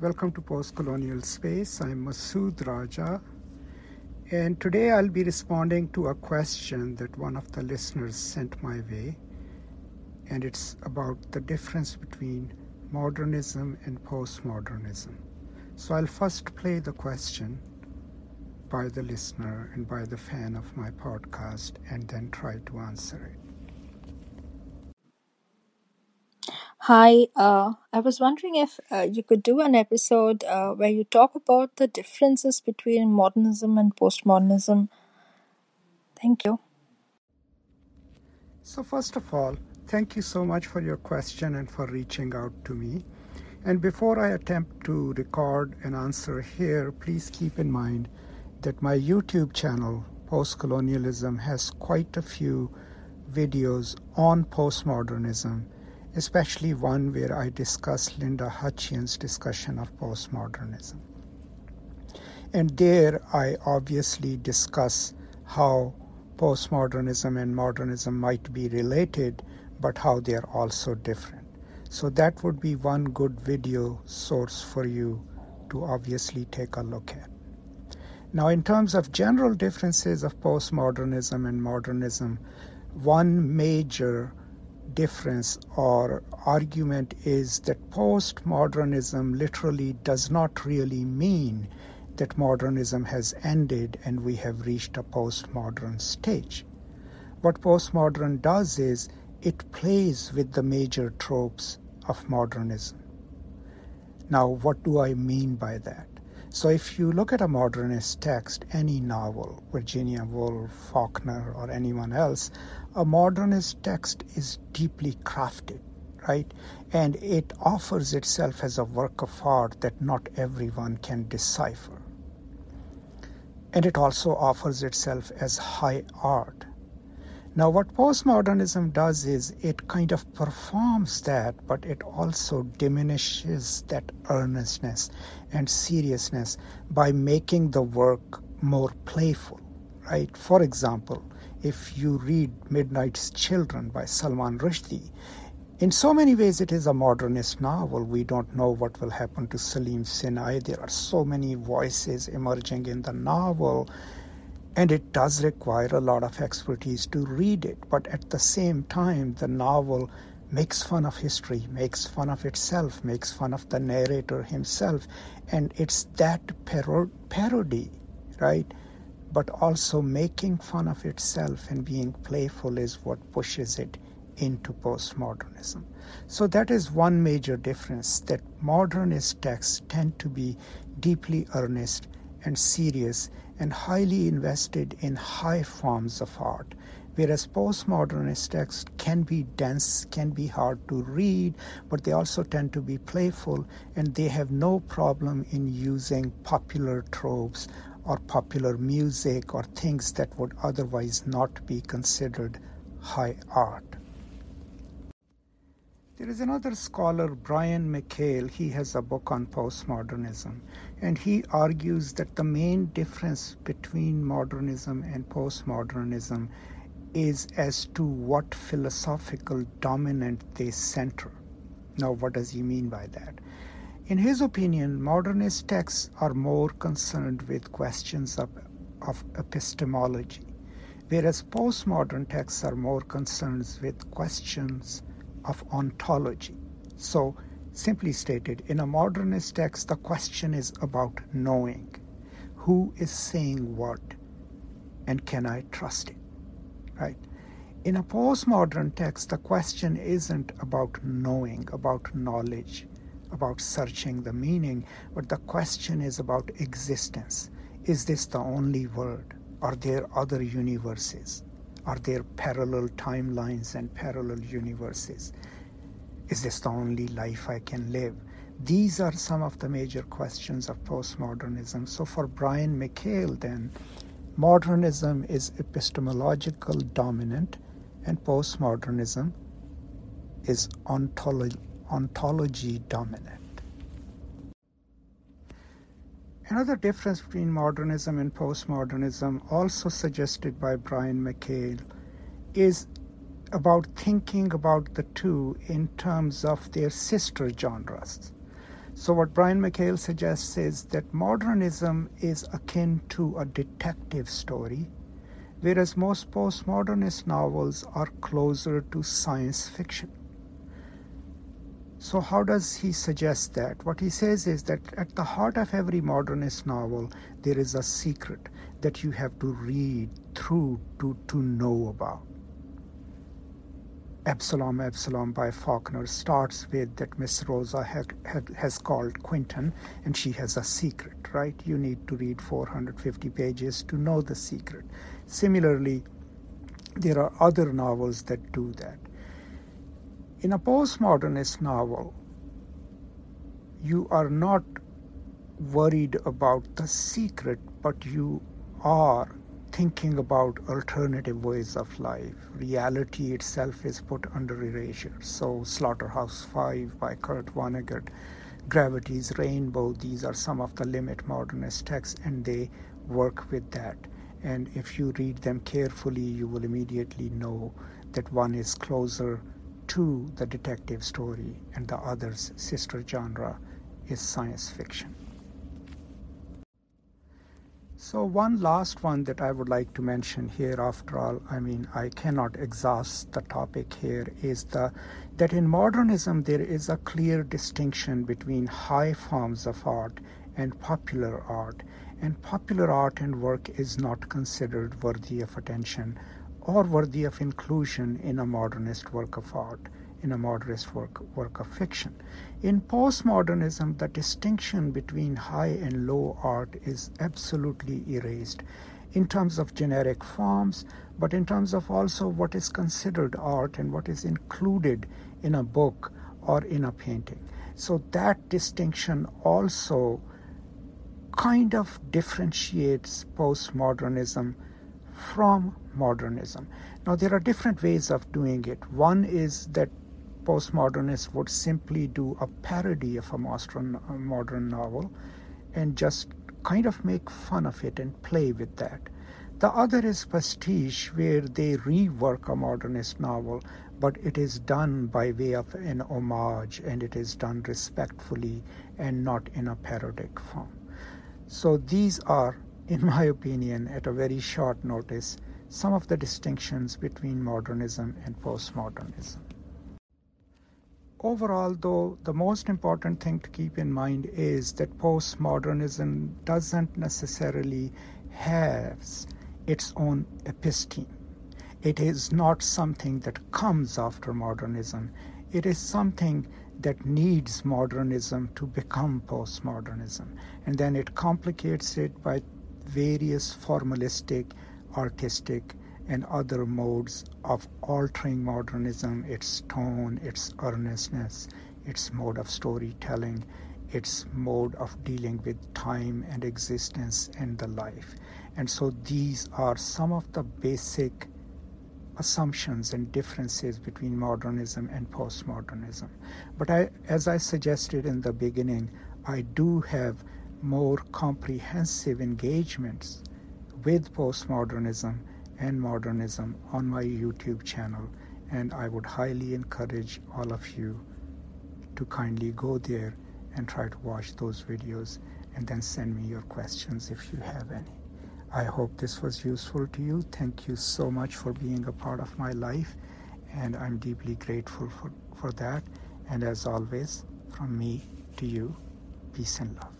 Welcome to Post Colonial Space. I'm Masood Raja, and today I'll be responding to a question that one of the listeners sent my way, and it's about the difference between modernism and postmodernism. So I'll first play the question by the listener and by the fan of my podcast, and then try to answer it. Hi, uh, I was wondering if uh, you could do an episode uh, where you talk about the differences between modernism and postmodernism. Thank you. So, first of all, thank you so much for your question and for reaching out to me. And before I attempt to record an answer here, please keep in mind that my YouTube channel, Post Colonialism, has quite a few videos on postmodernism especially one where I discuss Linda Hutcheon's discussion of postmodernism. And there I obviously discuss how postmodernism and modernism might be related, but how they are also different. So that would be one good video source for you to obviously take a look at. Now, in terms of general differences of postmodernism and modernism, one major difference or argument is that postmodernism literally does not really mean that modernism has ended and we have reached a postmodern stage. What postmodern does is it plays with the major tropes of modernism. Now, what do I mean by that? So, if you look at a modernist text, any novel, Virginia Woolf, Faulkner, or anyone else, a modernist text is deeply crafted, right? And it offers itself as a work of art that not everyone can decipher. And it also offers itself as high art. Now, what postmodernism does is it kind of performs that, but it also diminishes that earnestness and seriousness by making the work more playful, right? For example, if you read Midnight's Children by Salman Rushdie, in so many ways it is a modernist novel. We don't know what will happen to Salim Sinai. There are so many voices emerging in the novel, and it does require a lot of expertise to read it. But at the same time, the novel makes fun of history, makes fun of itself, makes fun of the narrator himself, and it's that parody, right? but also making fun of itself and being playful is what pushes it into postmodernism. So that is one major difference that modernist texts tend to be deeply earnest and serious and highly invested in high forms of art. Whereas postmodernist texts can be dense, can be hard to read, but they also tend to be playful and they have no problem in using popular tropes or popular music or things that would otherwise not be considered high art. There is another scholar, Brian McHale, he has a book on postmodernism, and he argues that the main difference between modernism and postmodernism is as to what philosophical dominant they center. Now, what does he mean by that? In his opinion, modernist texts are more concerned with questions of, of epistemology, whereas postmodern texts are more concerned with questions of ontology. So, simply stated, in a modernist text, the question is about knowing who is saying what and can I trust it, right? In a postmodern text, the question isn't about knowing, about knowledge about searching the meaning, but the question is about existence. Is this the only world? Are there other universes? Are there parallel timelines and parallel universes? Is this the only life I can live? These are some of the major questions of postmodernism. So, for Brian McHale, then, modernism is epistemological dominant, and postmodernism is ontological ontology dominant. Another difference between modernism and postmodernism, also suggested by Brian McHale, is about thinking about the two in terms of their sister genres. So, what Brian McHale suggests is that modernism is akin to a detective story, whereas most postmodernist novels are closer to science fiction. So, how does he suggest that? What he says is that at the heart of every modernist novel, there is a secret that you have to read through to, to know about. Absalom, Absalom by Faulkner starts with that Miss Rosa has called Quentin, and she has a secret, right? You need to read 450 pages to know the secret. Similarly, there are other novels that do that. In a postmodernist novel, you are not worried about the secret, but you are thinking about alternative ways of life. Reality itself is put under erasure. So, Slaughterhouse Five by Kurt Vonnegut, Gravity's Rainbow, these are some of the limit modernist texts, and they work with that. And if you read them carefully, you will immediately know that one is closer to the detective story, and the other's sister genre is science fiction. So, one last one that I would like to mention here, after all, I mean, I cannot exhaust the topic here, is the, that in modernism there is a clear distinction between high forms of art and popular art, and popular art and work is not considered worthy of attention or worthy of inclusion in a modernist work of art, in a modernist work, work of fiction. In postmodernism, the distinction between high and low art is absolutely erased in terms of generic forms, but in terms of also what is considered art and what is included in a book or in a painting. So that distinction also kind of differentiates postmodernism from modernism. Now, there are different ways of doing it. One is that postmodernists would simply do a parody of a modern novel and just kind of make fun of it and play with that. The other is pastiche, where they rework a modernist novel, but it is done by way of an homage and it is done respectfully and not in a parodic form. So, these are in my opinion, at a very short notice, some of the distinctions between modernism and postmodernism. Overall, though, the most important thing to keep in mind is that postmodernism doesn't necessarily have its own episteme. It is not something that comes after modernism. It is something that needs modernism to become postmodernism. And then it complicates it by various formalistic, artistic, and other modes of altering modernism, its tone, its earnestness, its mode of storytelling, its mode of dealing with time and existence and the life. And so these are some of the basic assumptions and differences between modernism and postmodernism. But I, as I suggested in the beginning, I do have more comprehensive engagements with postmodernism and modernism on my YouTube channel, and I would highly encourage all of you to kindly go there and try to watch those videos and then send me your questions if you have any. I hope this was useful to you. Thank you so much for being a part of my life, and I'm deeply grateful for, for that. And as always, from me to you, peace and love.